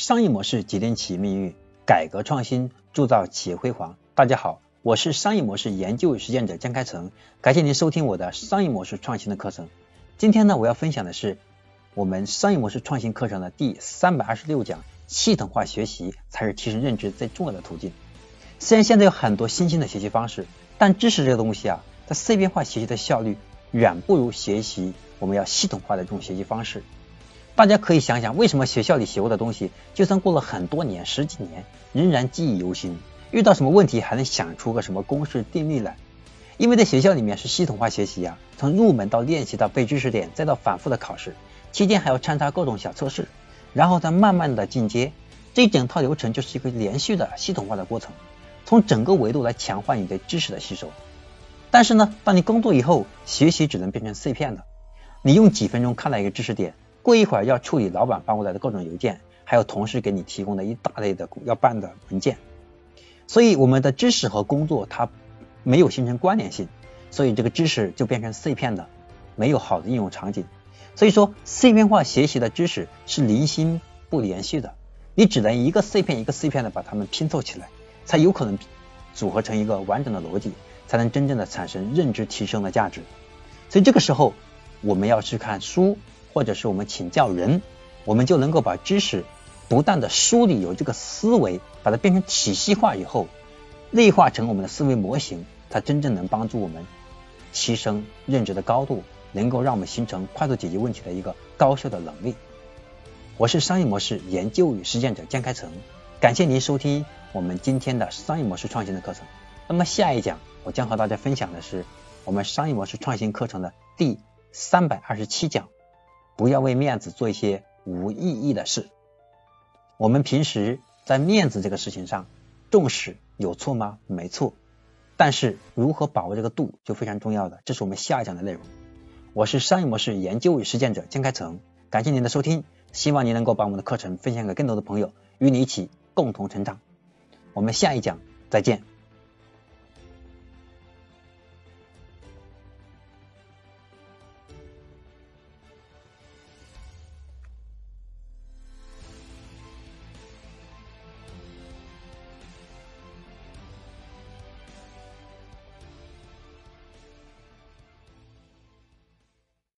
商业模式决定企业命运，改革创新铸造企业辉煌。大家好，我是商业模式研究与实践者江开成，感谢您收听我的商业模式创新的课程。今天呢，我要分享的是我们商业模式创新课程的第三百二十六讲：系统化学习才是提升认知最重要的途径。虽然现在有很多新兴的学习方式，但知识这个东西啊，在碎片化学习的效率远不如学习我们要系统化的这种学习方式。大家可以想想，为什么学校里学过的东西，就算过了很多年、十几年，仍然记忆犹新？遇到什么问题还能想出个什么公式定律来？因为在学校里面是系统化学习呀，从入门到练习到背知识点，再到反复的考试，期间还要穿插各种小测试，然后再慢慢的进阶，这一整套流程就是一个连续的系统化的过程，从整个维度来强化你对知识的吸收。但是呢，当你工作以后，学习只能变成碎片的，你用几分钟看到一个知识点。过一会儿要处理老板发过来的各种邮件，还有同事给你提供的一大类的要办的文件，所以我们的知识和工作它没有形成关联性，所以这个知识就变成碎片的，没有好的应用场景。所以说碎片化学习的知识是零星不连续的，你只能一个碎片一个碎片的把它们拼凑起来，才有可能组合成一个完整的逻辑，才能真正的产生认知提升的价值。所以这个时候我们要去看书。或者是我们请教人，我们就能够把知识不断的梳理，有这个思维，把它变成体系化以后，内化成我们的思维模型，它真正能帮助我们提升认知的高度，能够让我们形成快速解决问题的一个高效的能力。我是商业模式研究与实践者江开成，感谢您收听我们今天的商业模式创新的课程。那么下一讲我将和大家分享的是我们商业模式创新课程的第三百二十七讲。不要为面子做一些无意义的事。我们平时在面子这个事情上重视有错吗？没错，但是如何把握这个度就非常重要的，这是我们下一讲的内容。我是商业模式研究与实践者江开成，感谢您的收听，希望您能够把我们的课程分享给更多的朋友，与你一起共同成长。我们下一讲再见。